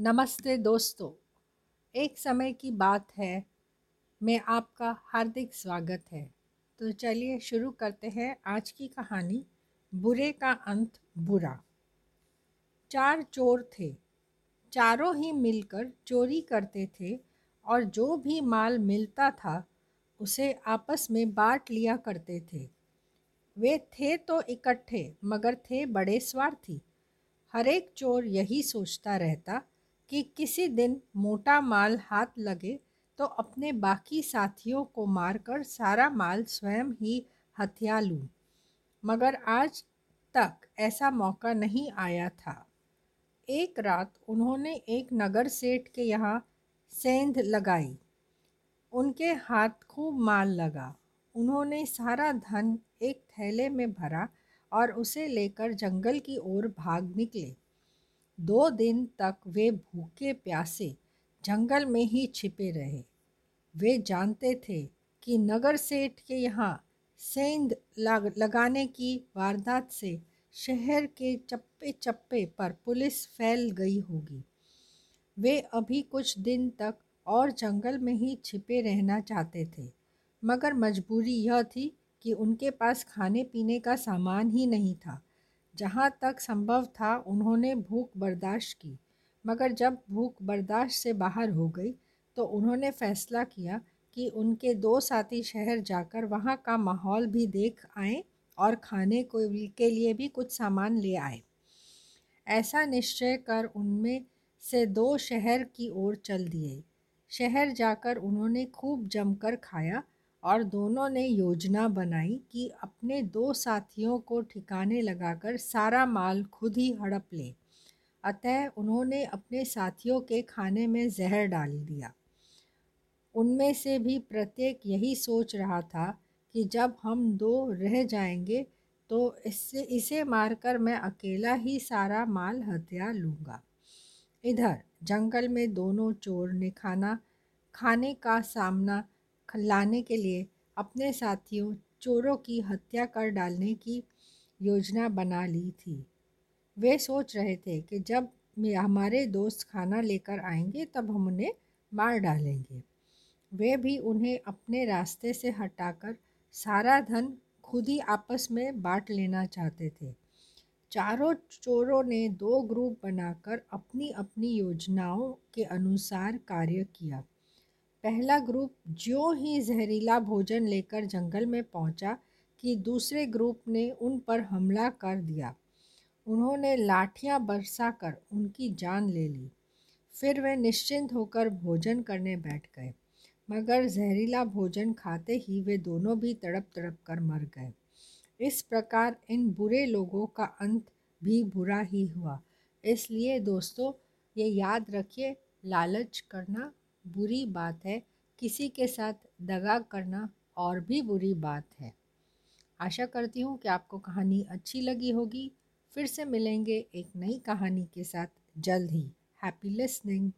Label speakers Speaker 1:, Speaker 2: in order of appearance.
Speaker 1: नमस्ते दोस्तों, एक समय की बात है, मैं आपका हार्दिक स्वागत है। तो चलिए शुरू करते हैं आज की कहानी, बुरे का अंत बुरा। चार चोर थे। चारों ही मिलकर चोरी करते थे और जो भी माल मिलता था, उसे आपस में बांट लिया करते थे। वे थे तो इकट्ठे, मगर थे बड़े स्वार्थी। हर एक चोर यही सोचता रहता कि किसी दिन मोटा माल हाथ लगे तो अपने बाकी साथियों को मारकर सारा माल स्वयं ही हथिया लूँ। मगर आज तक ऐसा मौका नहीं आया था। एक रात उन्होंने एक नगर सेठ के यहाँ सेंध लगाई। उनके हाथ खूब माल लगा। उन्होंने सारा धन एक थैले में भरा और उसे लेकर जंगल की ओर भाग निकले। दो दिन तक वे भूखे प्यासे जंगल में ही छिपे रहे। वे जानते थे कि नगर सेठ के यहाँ सेंध लगाने की वारदात से शहर के चप्पे चप्पे पर पुलिस फैल गई होगी। वे अभी कुछ दिन तक और जंगल में ही छिपे रहना चाहते थे, मगर मजबूरी यह थी कि उनके पास खाने पीने का सामान ही नहीं था। जहाँ तक संभव था उन्होंने भूख बर्दाश्त की। मगर जब भूख बर्दाश्त से बाहर हो गई तो उन्होंने फैसला किया कि उनके दो साथी शहर जाकर वहाँ का माहौल भी देख आएँ और खाने को के लिए भी कुछ सामान ले आए। ऐसा निश्चय कर उनमें से दो शहर की ओर चल दिए। शहर जाकर उन्होंने खूब जमकर खाया और दोनों ने योजना बनाई कि अपने दो साथियों को ठिकाने लगाकर सारा माल खुद ही हड़प ले। अतः उन्होंने अपने साथियों के खाने में जहर डाल दिया। उनमें से भी प्रत्येक यही सोच रहा था कि जब हम दो रह जाएँगे तो इससे, इसे मारकर मैं अकेला ही सारा माल हत्या लूँगा। इधर, जंगल में दोनों चोर ने खाना, खाने का सामना लाने के लिए अपने साथियों चोरों की हत्या कर डालने की योजना बना ली थी। वे सोच रहे थे कि जब हमारे दोस्त खाना लेकर आएँगे तब हम उन्हें मार डालेंगे। वे भी उन्हें अपने रास्ते से हटाकर सारा धन खुद ही आपस में बांट लेना चाहते थे। चारों चोरों ने दो ग्रुप बनाकर अपनी अपनी योजनाओं के अनुसार कार्य किया। पहला ग्रुप जो ही जहरीला भोजन लेकर जंगल में पहुँचा कि दूसरे ग्रुप ने उन पर हमला कर दिया। उन्होंने लाठियाँ बरसाकर उनकी जान ले ली। फिर वे निश्चिंत होकर भोजन करने बैठ गए, मगर जहरीला भोजन खाते ही वे दोनों भी तड़प तड़प कर मर गए। इस प्रकार इन बुरे लोगों का अंत भी बुरा ही हुआ। इसलिए दोस्तों, ये याद रखिए, लालच करना बुरी बात है, किसी के साथ दगा करना और भी बुरी बात है। आशा करती हूँ कि आपको कहानी अच्छी लगी होगी। फिर से मिलेंगे एक नई कहानी के साथ। जल्द ही। Happy listening.